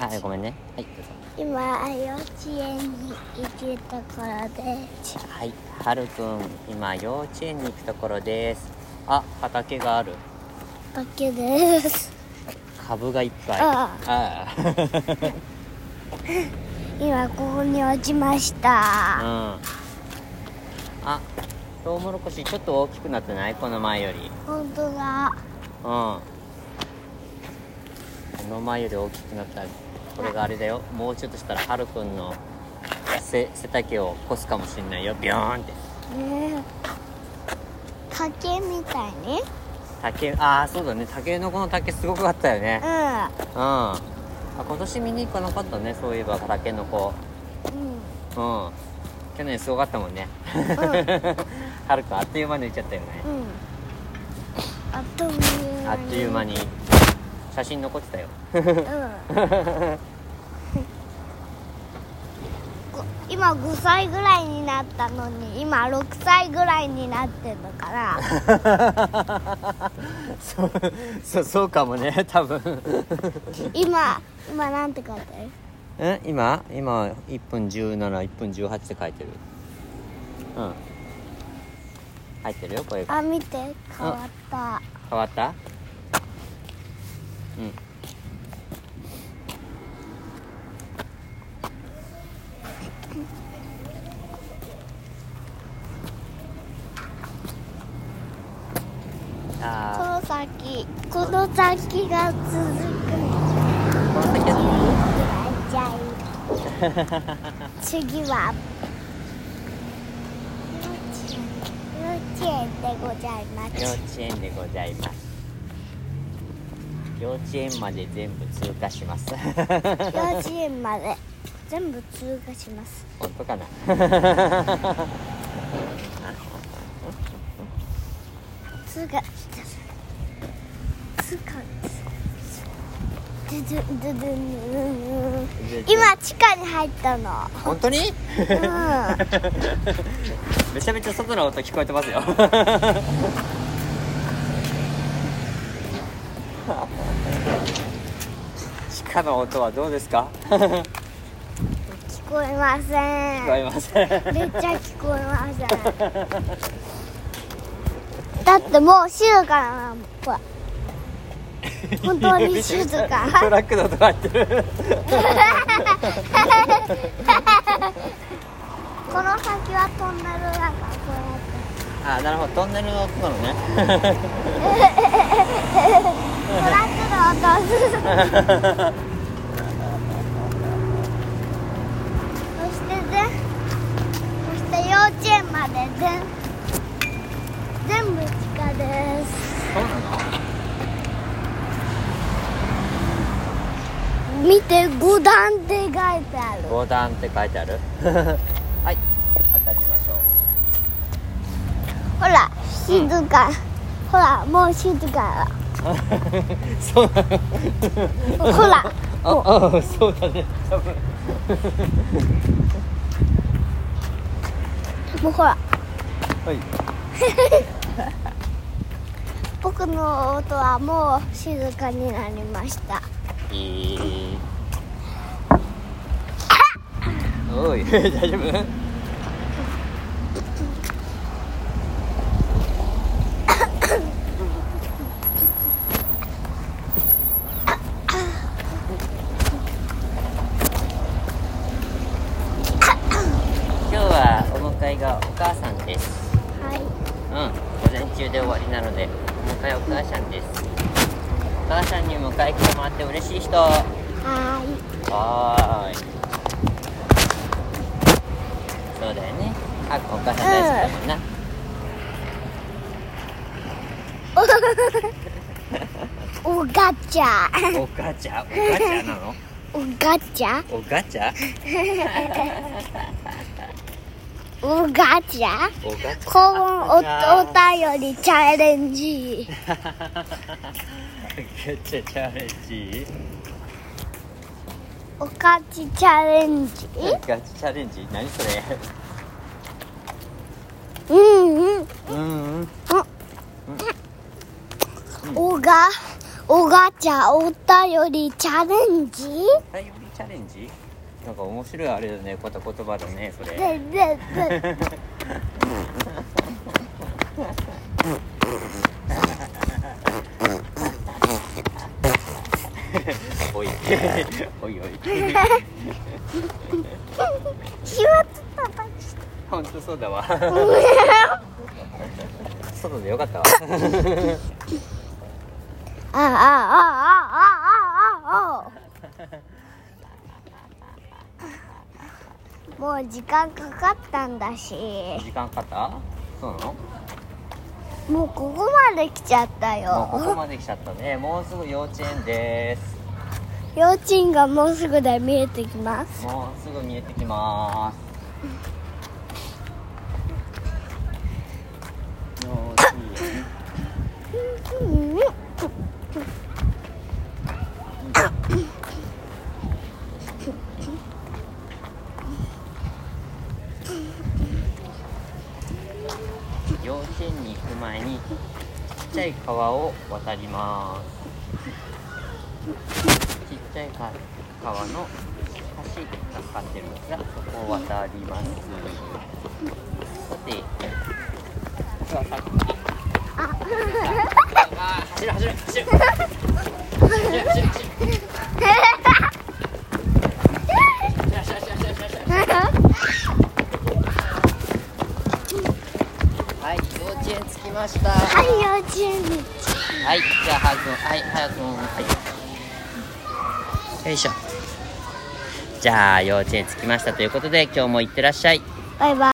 はいごめんね。はいどうぞ。今幼稚園に行くところです。はいはるくん今幼稚園に行くところです。あ畑がある。だけです。株がいっぱい。ああ。今ここに落ちましあうたん。あトウモロコシちょっと大きくなってない？この前より。本当だ。うん。この前より大きくなったこれがあれだよ。もうちょっとしたらはるくんの背背丈を越すかもしんないよ。ビョーンって。ね竹みたいに竹ああそうだね。竹のこの竹すごかったよね。ううん。あ今年見に行かなかったね。そういえば竹の子。んうん。うん。去年すごかったもんね。はるくん あっという間に浮いちゃったよね。うん。あっという間に。あっという間に。写真残ってたよ。うん こ今5歳ぐらいになったのに今6歳ぐらいになってんのかな。そうそうそうかもね多分。今今なんて書いてある？え？今？今1分171分18って書いてる。うん。入ってるよこれあ見て。変わった。変わった？うんこあの先。この先が続く。次は。幼稚園でございます。幼稚園でございます。幼稚園まで全部通過します。幼稚園まで。全部通過します。本当かな？通過通過ドドドド今地下に入ったの本当にうんめちゃめちゃ外の音聞こえてますよ地下の音はどうですか聞こえませんこえませんめっちゃ聞こえませんだってもう静かなのほら本当に静トかラックの音が入ってるこの先はトンネルだからこあなるほど。トンネルの音なのね。うやってトラックの音。そしてねそして幼稚園まで全全部地下です。そうなの？見て五段って書いてある。五段って書いてある？はい。渡りましょう。ほら静か、ほらもう静か そうなの。ほら。ああそうだね。多分。もうほら。はい。僕の音はもう静かになりました。いいおい。大丈夫？今日はお迎えがお母さんです。はい。うん。午前中で終わりなのでお迎えお母さんです。お母さんに迎え来てもらって嬉しい人。ははーいそうだよねあお母さん大好きだもんな、おガチャおガチャおガチャなの？おガチャおガチャおガチャおガチャおお便りチャレンジ。ガチャチャレンジ？おかちチャレンジ？ガチチャレンジ？何それうんうんうんうんおがおがちゃおたよりチャレンジ？頼りチャレンジ？なんか面白いあれだね。こた言葉だねそれ。でででおいおい。おいしまったた本当そうだわ。外でよかったわあああああああもう時間かかったんだし時間かかったそうなのもうここまで来ちゃったよもうここまで来ちゃったねもうすぐ幼稚園です幼稚園がもうすぐで見えてきますもうすぐ見えてきます幼稚園ちゃい川を渡ります。ちっちゃい川の橋がかかってるんですがそこを渡ります。さてさあ走る走る走る。走る走る走る走るはい、幼稚園着きました。はい幼稚園にはい、じゃあ、はやくん、はい、はやくん、はい。よいしょ。じゃあ、幼稚園着きましたということで、今日も行ってらっしゃい。バイバイ